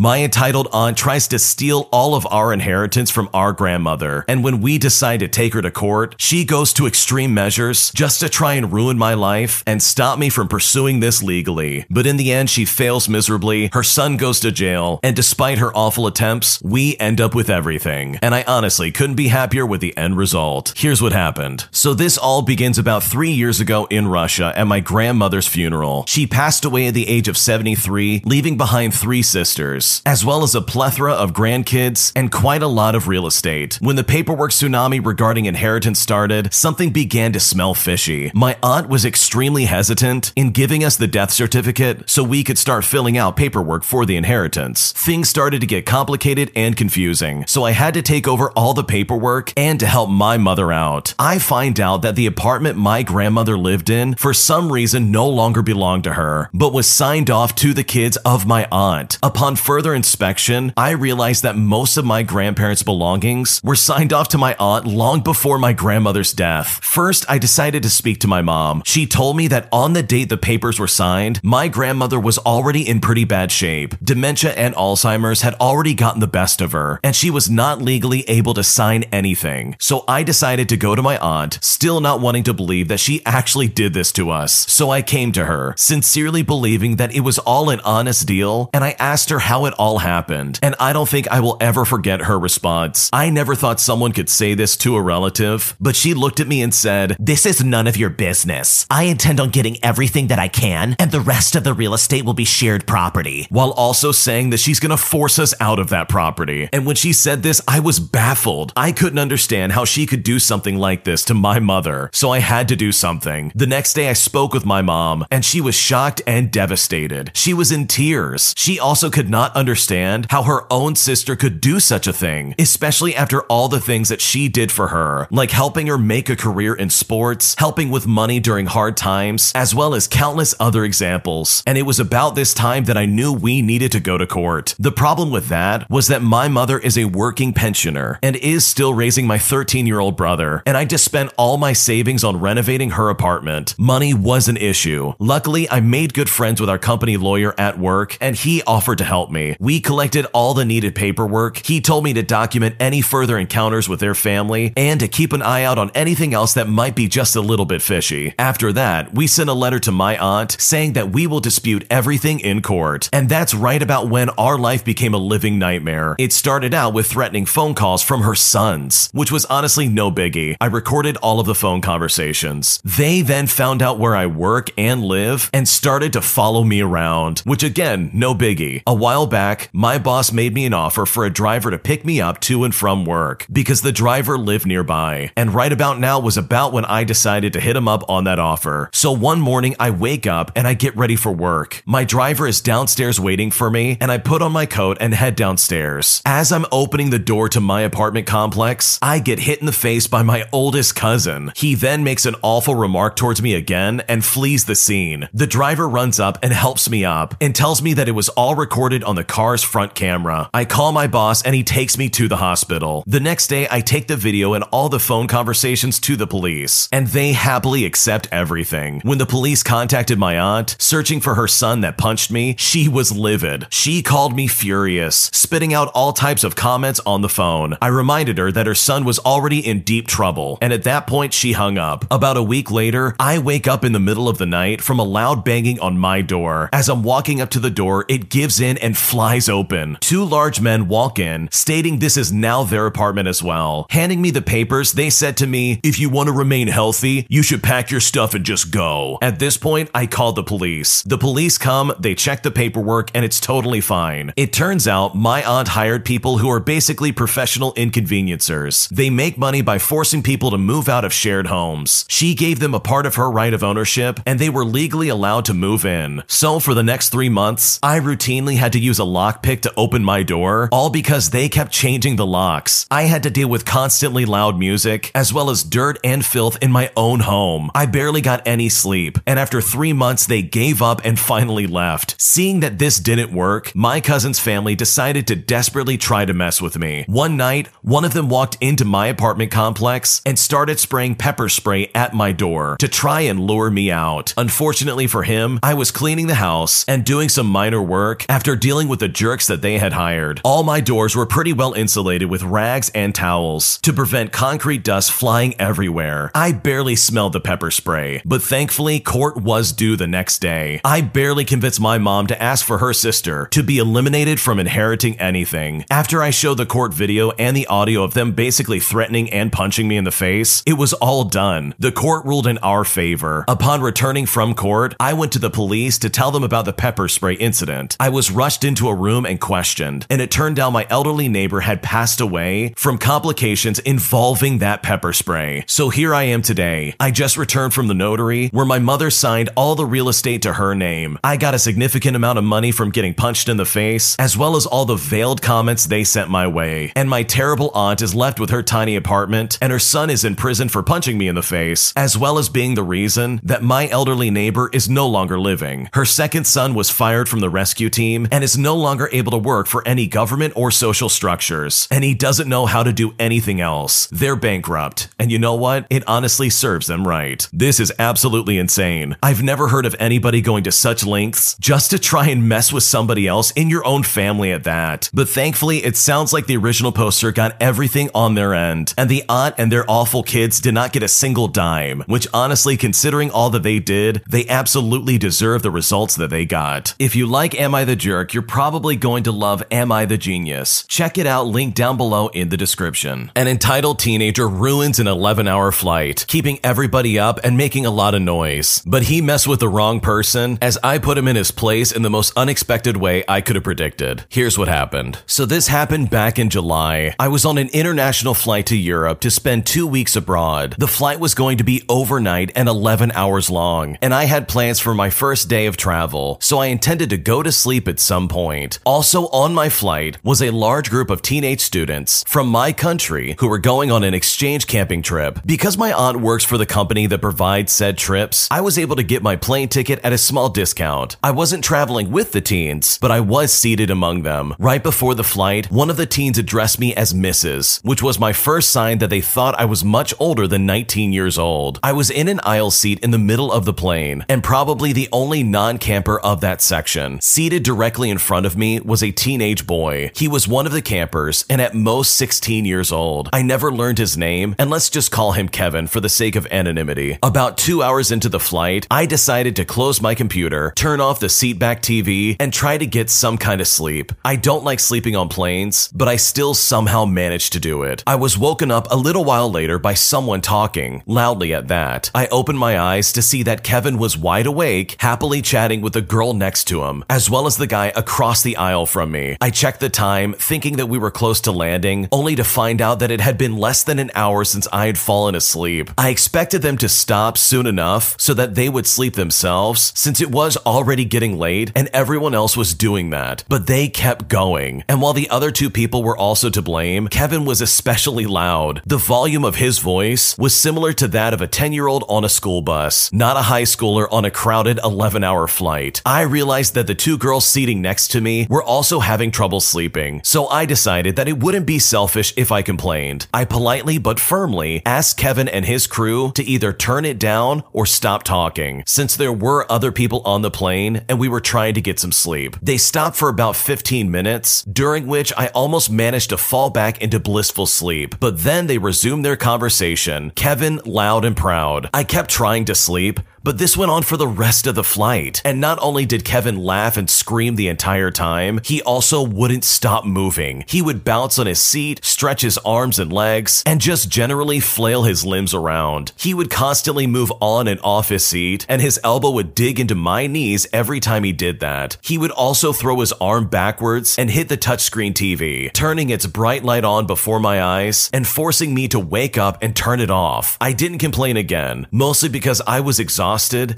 My entitled aunt tries to steal all of our inheritance from our grandmother, and when we decide to take her to court, she goes to extreme measures just to try and ruin my life and stop me from pursuing this legally. But in the end, she fails miserably, her son goes to jail, and despite her awful attempts, we end up with everything. And I honestly couldn't be happier with the end result. Here's what happened. So this all begins about three years ago in Russia at my grandmother's funeral. She passed away at the age of 73, leaving behind three sisters, as well as a plethora of grandkids and quite a lot of real estate. When the paperwork tsunami regarding inheritance started, something began to smell fishy. My aunt was extremely hesitant in giving us the death certificate so we could start filling out paperwork for the inheritance. Things started to get complicated and confusing, so I had to take over all the paperwork and to help my mother out. I find out that the apartment my grandmother lived in for some reason no longer belonged to her, but was signed off to the kids of my aunt. Upon further inspection, I realized that most of my grandparents' belongings were signed off to my aunt long before my grandmother's death. First, I decided to speak to my mom. She told me that on the date the papers were signed, my grandmother was already in pretty bad shape. Dementia and Alzheimer's had already gotten the best of her, and she was not legally able to sign anything. So I decided to go to my aunt, still not wanting to believe that she actually did this to us. So I came to her, sincerely believing that it was all an honest deal, and I asked her how it all happened. And I don't think I will ever forget her response. I never thought someone could say this to a relative, but she looked at me and said, This is none of your business. I intend on getting everything that I can, and the rest of the real estate will be shared property. while also saying that she's gonna force us out of that property. And when she said this, I was baffled. I couldn't understand how she could do something like this to my mother, so I had to do something. The next day, I spoke with my mom, and she was shocked and devastated. She was in tears. She also could not understand how her own sister could do such a thing, especially after all the things that she did for her, like helping her make a career in sports, helping with money during hard times, as well as countless other examples. And it was about this time that I knew we needed to go to court. The problem with that was that my mother is a working pensioner and is still raising my 13 year old brother, and I just spent all my savings on renovating her apartment. Money was an issue. Luckily, I made good friends with our company lawyer at work, and he offered to help me. We collected all the needed paperwork. He told me to document any further encounters with their family and to keep an eye out on anything else that might be just a little bit fishy. After that, we sent a letter to my aunt saying that we will dispute everything in court. And that's right about when our life became a living nightmare. It started out with threatening phone calls from her sons, which was honestly no biggie. I recorded all of the phone conversations. They then found out where I work and live and started to follow me around, which again, no biggie. A while back, my boss made me an offer for a driver to pick me up to and from work because the driver lived nearby. And right about now was about when I decided to hit him up on that offer. So one morning, I wake up and I get ready for work. My driver is downstairs waiting for me, and I put on my coat and head downstairs. As I'm opening the door to my apartment complex, I get hit in the face by my oldest cousin. He then makes an awful remark towards me again and flees the scene. The driver runs up and helps me up and tells me that it was all recorded on the car's front camera. I call my boss and he takes me to the hospital. The next day, I take the video and all the phone conversations to the police, and they happily accept everything. When the police contacted my aunt, searching for her son that punched me, she was livid. She called me furious, spitting out all types of comments on the phone. I reminded her that her son was already in deep trouble, and at that point, she hung up. About a week later, I wake up in the middle of the night from a loud banging on my door. As I'm walking up to the door, it gives in and flies open. Two large men walk in, stating this is now their apartment as well. Handing me the papers, they said to me, If you want to remain healthy, you should pack your stuff and just go. At this point, I called the police. The police come, they check the paperwork, and it's totally fine. It turns out my aunt hired people who are basically professional inconveniencers. They make money by forcing people to move out of shared homes. She gave them a part of her right of ownership, and they were legally allowed to move in. So for the next three months, I routinely had to use a lockpick to open my door, all because they kept changing the locks. I had to deal with constantly loud music, as well as dirt and filth in my own home. I barely got any sleep, and after three months, they gave up and finally left. Seeing that this didn't work, my cousin's family decided to desperately try to mess with me. One night, one of them walked into my apartment complex and started spraying pepper spray at my door to try and lure me out. Unfortunately for him, I was cleaning the house and doing some minor work after dealing with the jerks that they had hired. All my doors were pretty well insulated with rags and towels to prevent concrete dust flying everywhere. I barely smelled the pepper spray, but thankfully, court was due the next day. I barely convinced my mom to ask for her sister to be eliminated from inheriting anything. After I showed the court video and the audio of them basically threatening and punching me in the face, it was all done. The court ruled in our favor. Upon returning from court, I went to the police to tell them about the pepper spray incident. I was rushed into a room and questioned, and it turned out my elderly neighbor had passed away from complications involving that pepper spray. So here I am today. I just returned from the notary where my mother signed all the real estate to her name. I got a significant amount of money from getting punched in the face, as well as all the veiled comments they sent my way. And my terrible aunt is left with her tiny apartment, and her son is in prison for punching me in the face, as well as being the reason that my elderly neighbor is no longer living. Her second son was fired from the rescue team and is no longer able to work for any government or social structures, and he doesn't know how to do anything else. They're bankrupt, and you know what? It honestly serves them right. This is absolutely insane. I've never heard of anybody going to such lengths just to try and mess with somebody else in your own family at that. But thankfully, it sounds like the original poster got everything on their end, and the aunt and their awful kids did not get a single dime, which honestly, considering all that they did, they absolutely deserve the results that they got. If you like Am I the Jerk, you're probably going to love Am I the Genius. Check it out, link down below in the description. An entitled teenager ruins an 11 hour flight, keeping everybody up and making a lot of noise. But he messed with the wrong person as I put him in his place in the most unexpected way I could have predicted. Here's what happened. So this happened back in July. I was on an international flight to Europe to spend two weeks abroad. The flight was going to be overnight and 11 hours long, and I had plans for my first day of travel, so I intended to go to sleep at some point. Also on my flight was a large group of teenage students from my country who were going on an exchange camping trip. Because my aunt works for the company that provides said trips, I was able to get my plane ticket at a small discount. I wasn't traveling with the teens, but I was seated among them. Right before the flight, one of the teens addressed me as Mrs., which was my first sign that they thought I was much older than 19 years old. I was in an aisle seat in the middle of the plane, and probably the only non camper of that section. Seated directly in front of me was a teenage boy. He was one of the campers, and at most 16 years old. I never learned his name, and let's just call him Kevin for the sake of anonymity. About two hours into the flight, I decided to close my computer, turn off the seatback TV, and try to get some kind of sleep. I don't like sleeping on planes, but I still somehow managed to do it. I was woken up a little while later by someone talking, loudly at that. I opened my eyes to see that Kevin was wide awake, happily chatting with the girl next to him, as well as the guy across the aisle from me. I checked the time, thinking that we were close to landing, only to find out that it had been less than an hour since I had fallen asleep. I expected them to stop soon enough so that they would sleep themselves, since it was already getting late and everyone else was doing that. But they kept going. And while the other two people were also to blame, Kevin was especially loud. The volume of his voice was similar to that of a 10 year old on a school bus, not a high schooler on a crowded 11 hour flight. I realized that the two girls seating next to me were also having trouble sleeping, so I decided that it wouldn't be selfish if I complained. I politely but firmly asked Kevin and his crew to either turn it down or stop talking, since there were other people on the plane and we were trying to get some sleep. They stopped for about 15 minutes, during which I almost managed to fall back into blissful sleep, but then they resumed their conversation, Kevin loud and proud. I kept trying to sleep, but this went on for the rest of the flight. And not only did Kevin laugh and scream the entire time, he also wouldn't stop moving. He would bounce on his seat, stretch his arms and legs, and just generally flail his limbs around. He would constantly move on and off his seat, and his elbow would dig into my knees every time he did that. He would also throw his arm backwards and hit the touchscreen TV, turning its bright light on before my eyes and forcing me to wake up and turn it off. I didn't complain again, mostly because I was exhausted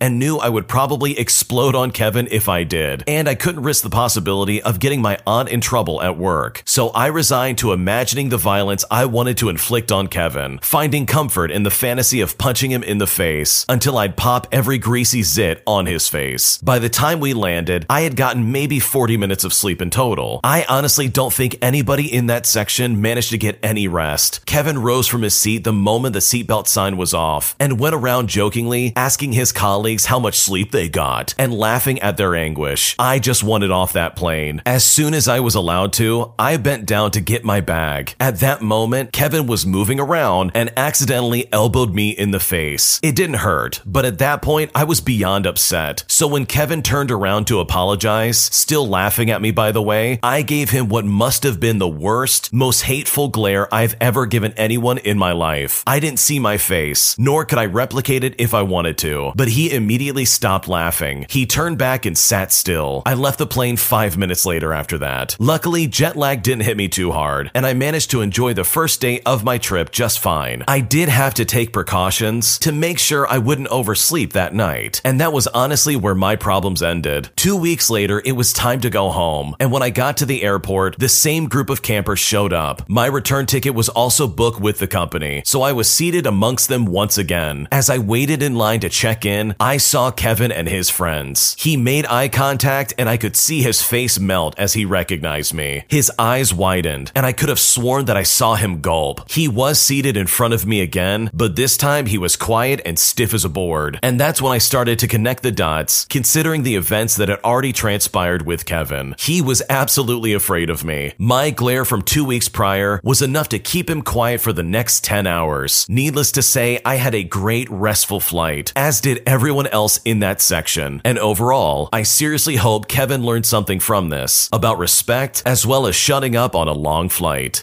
and knew I would probably explode on Kevin if I did, and I couldn't risk the possibility of getting my aunt in trouble at work. So I resigned to imagining the violence I wanted to inflict on Kevin, finding comfort in the fantasy of punching him in the face until I'd pop every greasy zit on his face. By the time we landed, I had gotten maybe 40 minutes of sleep in total. I honestly don't think anybody in that section managed to get any rest. Kevin rose from his seat the moment the seatbelt sign was off and went around jokingly asking his colleagues how much sleep they got and laughing at their anguish. I just wanted off that plane. As soon as I was allowed to, I bent down to get my bag. At that moment, Kevin was moving around and accidentally elbowed me in the face. It didn't hurt, but at that point, I was beyond upset. So when Kevin turned around to apologize, still laughing at me by the way, I gave him what must have been the worst, most hateful glare I've ever given anyone in my life. I didn't see my face, nor could I replicate it if I wanted to, but he immediately stopped laughing. He turned back and sat still. I left the plane five minutes later after that. Luckily, jet lag didn't hit me too hard, and I managed to enjoy the first day of my trip just fine. I did have to take precautions to make sure I wouldn't oversleep that night, and that was honestly where my problems ended. Two weeks later, it was time to go home, and when I got to the airport, the same group of campers showed up. My return ticket was also booked with the company, so I was seated amongst them once again. As I waited in line to check in, I saw Kevin and his friends. He made eye contact, and I could see his face melt as he recognized me. His eyes widened, and I could have sworn that I saw him gulp. He was seated in front of me again, but this time he was quiet and stiff as a board. And that's when I started to connect the dots, considering the events that had already transpired with Kevin. He was absolutely afraid of me. My glare from two weeks prior was enough to keep him quiet for the next 10 hours. Needless to say, I had a great restful flight, as did everyone else in that section. And overall, I seriously hope Kevin learned something from this about respect as well as shutting up on a long flight.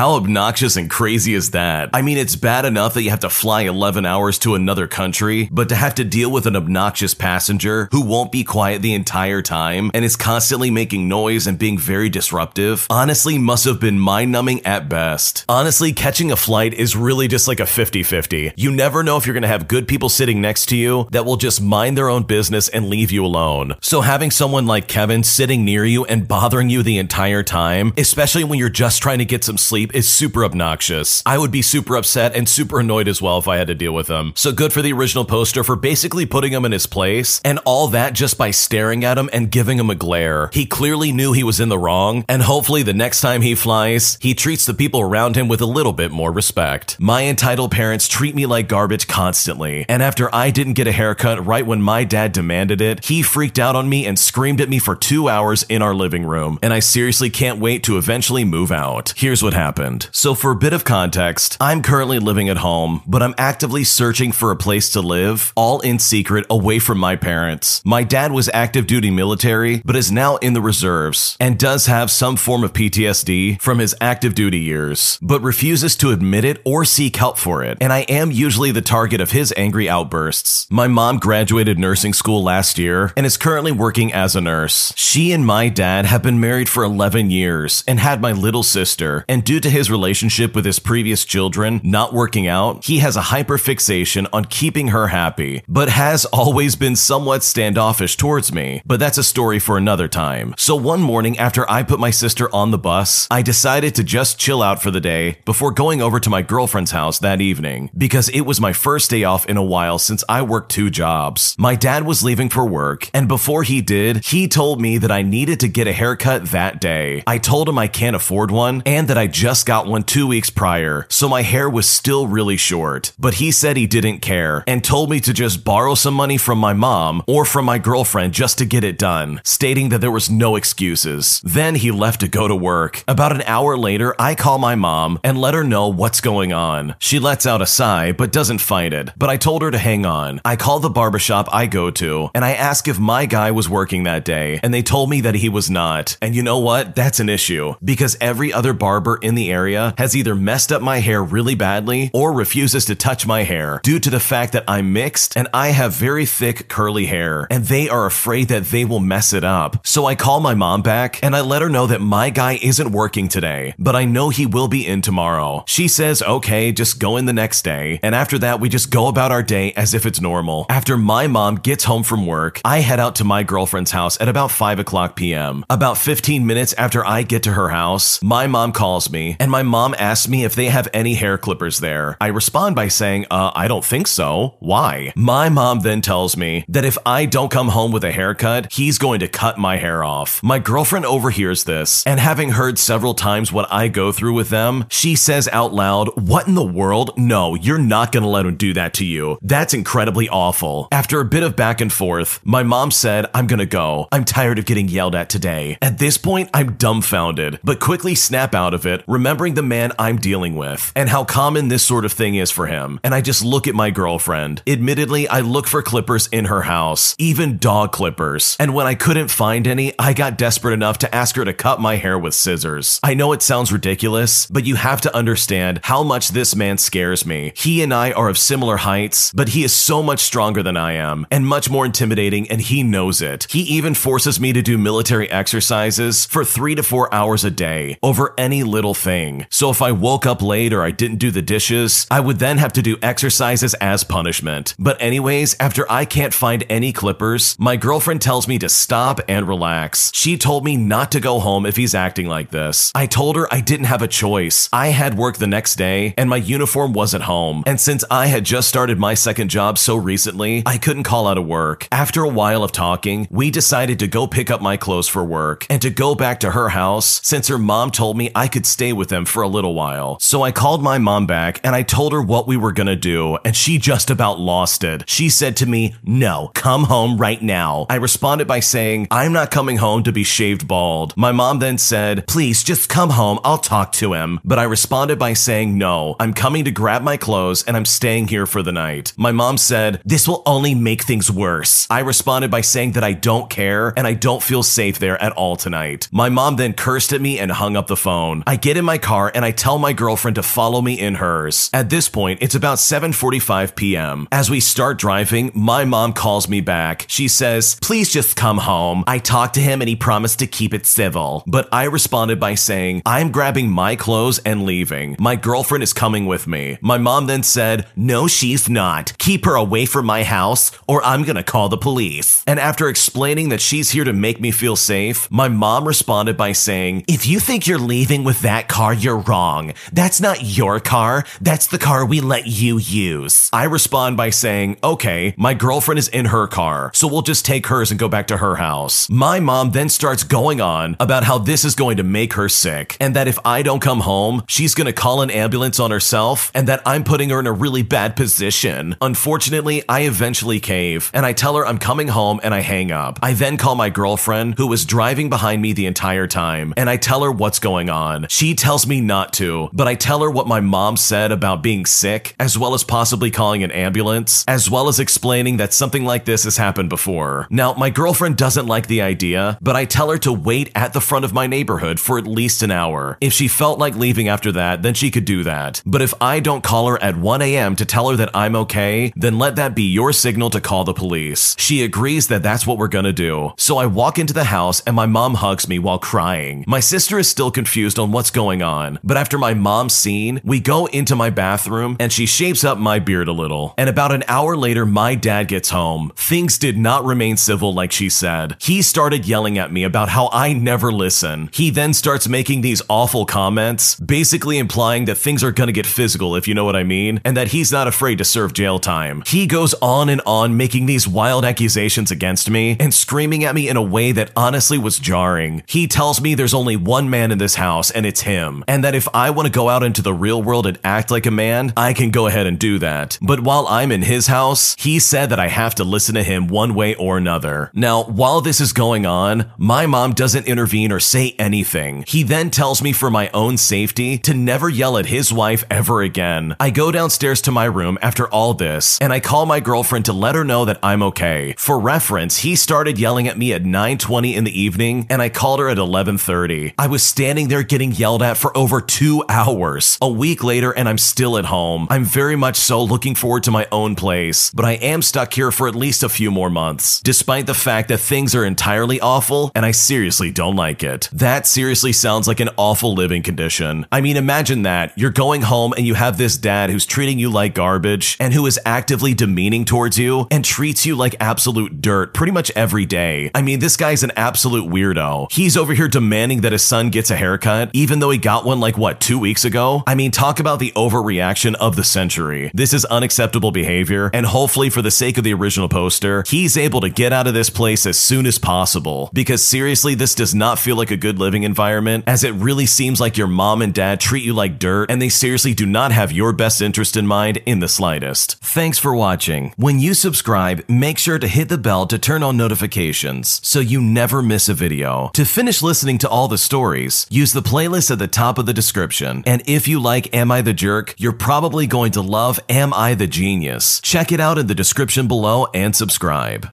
How obnoxious and crazy is that? I mean, it's bad enough that you have to fly 11 hours to another country, but to have to deal with an obnoxious passenger who won't be quiet the entire time and is constantly making noise and being very disruptive honestly must have been mind numbing at best. Honestly, catching a flight is really just like a 50 50. You never know if you're to have good people sitting next to you that will just mind their own business and leave you alone. So having someone like Kevin sitting near you and bothering you the entire time, especially when you're just trying to get some sleep, is super obnoxious. I would be super upset and super annoyed as well if I had to deal with him. So good for the original poster for basically putting him in his place, and all that just by staring at him and giving him a glare. He clearly knew he was in the wrong, and hopefully the next time he flies, he treats the people around him with a little bit more respect. My entitled parents treat me like garbage constantly, and after I didn't get a haircut right when my dad demanded it, he freaked out on me and screamed at me for two hours in our living room, and I seriously can't wait to eventually move out. Here's what happened. So, for a bit of context, I'm currently living at home, but I'm actively searching for a place to live, all in secret, away from my parents. My dad was active duty military, but is now in the reserves and does have some form of PTSD from his active duty years, but refuses to admit it or seek help for it. And I am usually the target of his angry outbursts. My mom graduated nursing school last year and is currently working as a nurse. She and my dad have been married for 11 years and had my little sister, and due to his relationship with his previous children not working out, he has a hyperfixation on keeping her happy, but has always been somewhat standoffish towards me. But that's a story for another time. So one morning after I put my sister on the bus, I decided to just chill out for the day before going over to my girlfriend's house that evening because it was my first day off in a while since I worked two jobs. My dad was leaving for work, and before he did, he told me that I needed to get a haircut that day. I told him I can't afford one and that I just got one two weeks prior, so my hair was still really short. But he said he didn't care and told me to just borrow some money from my mom or from my girlfriend just to get it done, stating that there was no excuses. Then he left to go to work. About an hour later, I call my mom and let her know what's going on. She lets out a sigh but doesn't fight it, but I told her to hang on. I call the barbershop I go to and I ask if my guy was working that day, and they told me that he was not. And you know what? That's an issue because every other barber in the the area has either messed up my hair really badly or refuses to touch my hair due to the fact that I'm mixed and I have very thick curly hair and they are afraid that they will mess it up. So I call my mom back and I let her know that my guy isn't working today, but I know he will be in tomorrow. She says, okay, just go in the next day. And after that, we just go about our day as if it's normal. After my mom gets home from work, I head out to my girlfriend's house at about 5 o'clock p.m. About 15 minutes after I get to her house, my mom calls me and my mom asks me if they have any hair clippers there. I respond by saying, uh, I don't think so. Why? My mom then tells me that if I don't come home with a haircut, he's going to cut my hair off. My girlfriend overhears this, and having heard several times what I go through with them, she says out loud, What in the world? No, you're not going to let him do that to you. That's incredibly awful. After a bit of back and forth, my mom said, I'm going to go. I'm tired of getting yelled at today. At this point, I'm dumbfounded, but quickly snap out of it, remembering the man I'm dealing with and how common this sort of thing is for him. And I just look at my girlfriend. Admittedly, I look for clippers in her house, even dog clippers. And when I couldn't find any, I got desperate enough to ask her to cut my hair with scissors. I know it sounds ridiculous, but you have to understand how much this man scares me. He and I are of similar heights, but he is so much stronger than I am and much more intimidating, and he knows it. He even forces me to do military exercises for three to four hours a day over any little thing. So if I woke up late or I didn't do the dishes, I would then have to do exercises as punishment. But anyways, after I can't find any clippers, my girlfriend tells me to stop and relax. She told me not to go home if he's acting like this. I told her I didn't have a choice. I had work the next day and my uniform wasn't home. And since I had just started my second job so recently, I couldn't call out of work. After a while of talking, we decided to go pick up my clothes for work and to go back to her house since her mom told me I could stay with them for a little while. So I called my mom back and I told her what we were gonna do, and she just about lost it. She said to me, No, come home right now. I responded by saying, I'm not coming home to be shaved bald. My mom then said, Please just come home, I'll talk to him. But I responded by saying, No, I'm coming to grab my clothes and I'm staying here for the night. My mom said, This will only make things worse. I responded by saying that I don't care and I don't feel safe there at all tonight. My mom then cursed at me and hung up the phone. I get in my car and I tell my girlfriend to follow me in hers. At this point, it's about 7:45 p.m. As we start driving, my mom calls me back. She says, "Please just come home." I talked to him and he promised to keep it civil. But I responded by saying, "I'm grabbing my clothes and leaving. My girlfriend is coming with me." My mom then said, "No, she's not. Keep her away from my house or I'm going to call the police." And after explaining that she's here to make me feel safe, my mom responded by saying, If you think you're leaving with that car, you're wrong. That's not your car. That's the car we let you use. I respond by saying, okay, my girlfriend is in her car, so we'll just take hers and go back to her house. My mom then starts going on about how this is going to make her sick, and that if I don't come home, she's going to call an ambulance on herself, and that I'm putting her in a really bad position. Unfortunately, I eventually cave, and I tell her I'm coming home and I hang up. I then call my girlfriend, who was driving behind me the entire time, and I tell her what's going on. She tells me not to, but I tell her what my mom said about being sick, as well as possibly calling an ambulance, as well as explaining that something like this has happened before. Now, my girlfriend doesn't like the idea, but I tell her to wait at the front of my neighborhood for at least an hour. If she felt like leaving after that, then she could do that. But if I don't call her at 1 a.m. to tell her that I'm okay, then let that be your signal to call the police. She agrees that that's what we're gonna do. So I walk into the house and my mom hugs me while crying. My sister is still confused on what's going on, but after my mom's scene, we go into my bathroom and she shapes up my beard a little. And about an hour later, my dad gets home. Things did not remain civil like she said. He started yelling at me about how I never listen. He then starts making these awful comments, basically implying that things are gonna get physical, if you know what I mean, and that he's not afraid to serve jail time. He goes on and on making these wild accusations against me and screaming at me in a way that honestly was jarring. He tells me there's only one man in this house and it's him, and that if I want to go out into the real world and act like a man, I can go ahead and do that. But while I'm in his house, he said that I have to listen to him one way or another. Now, while this is going on, my mom doesn't intervene or say anything. He then tells me for my own safety to never yell at his wife ever again. I go downstairs to my room after all this, and I call my girlfriend to let her know that I'm okay. For reference, he started yelling at me at 9:20 in the evening, and I called her at 11:30. I was standing there getting yelled at that for over two hours. A week later, and I'm still at home. I'm very much so looking forward to my own place, but I am stuck here for at least a few more months, despite the fact that things are entirely awful and I seriously don't like it. That seriously sounds like an awful living condition. I mean, imagine that. You're going home and you have this dad who's treating you like garbage and who is actively demeaning towards you and treats you like absolute dirt pretty much every day. I mean, this guy's an absolute weirdo. He's over here demanding that his son gets a haircut, even though he got one like what, two weeks ago? I mean, talk about the overreaction of the century. This is unacceptable behavior, and hopefully, for the sake of the original poster, he's able to get out of this place as soon as possible. Because seriously, this does not feel like a good living environment, as it really seems like your mom and dad treat you like dirt, and they seriously do not have your best interest in mind in the slightest. Thanks for watching. When you subscribe, make sure to hit the bell to turn on notifications so you never miss a video. To finish listening to all the stories, use the playlist at the top of the description. And if you like Am I the Jerk, you're probably going to love Am I the Genius. Check it out in the description below and subscribe.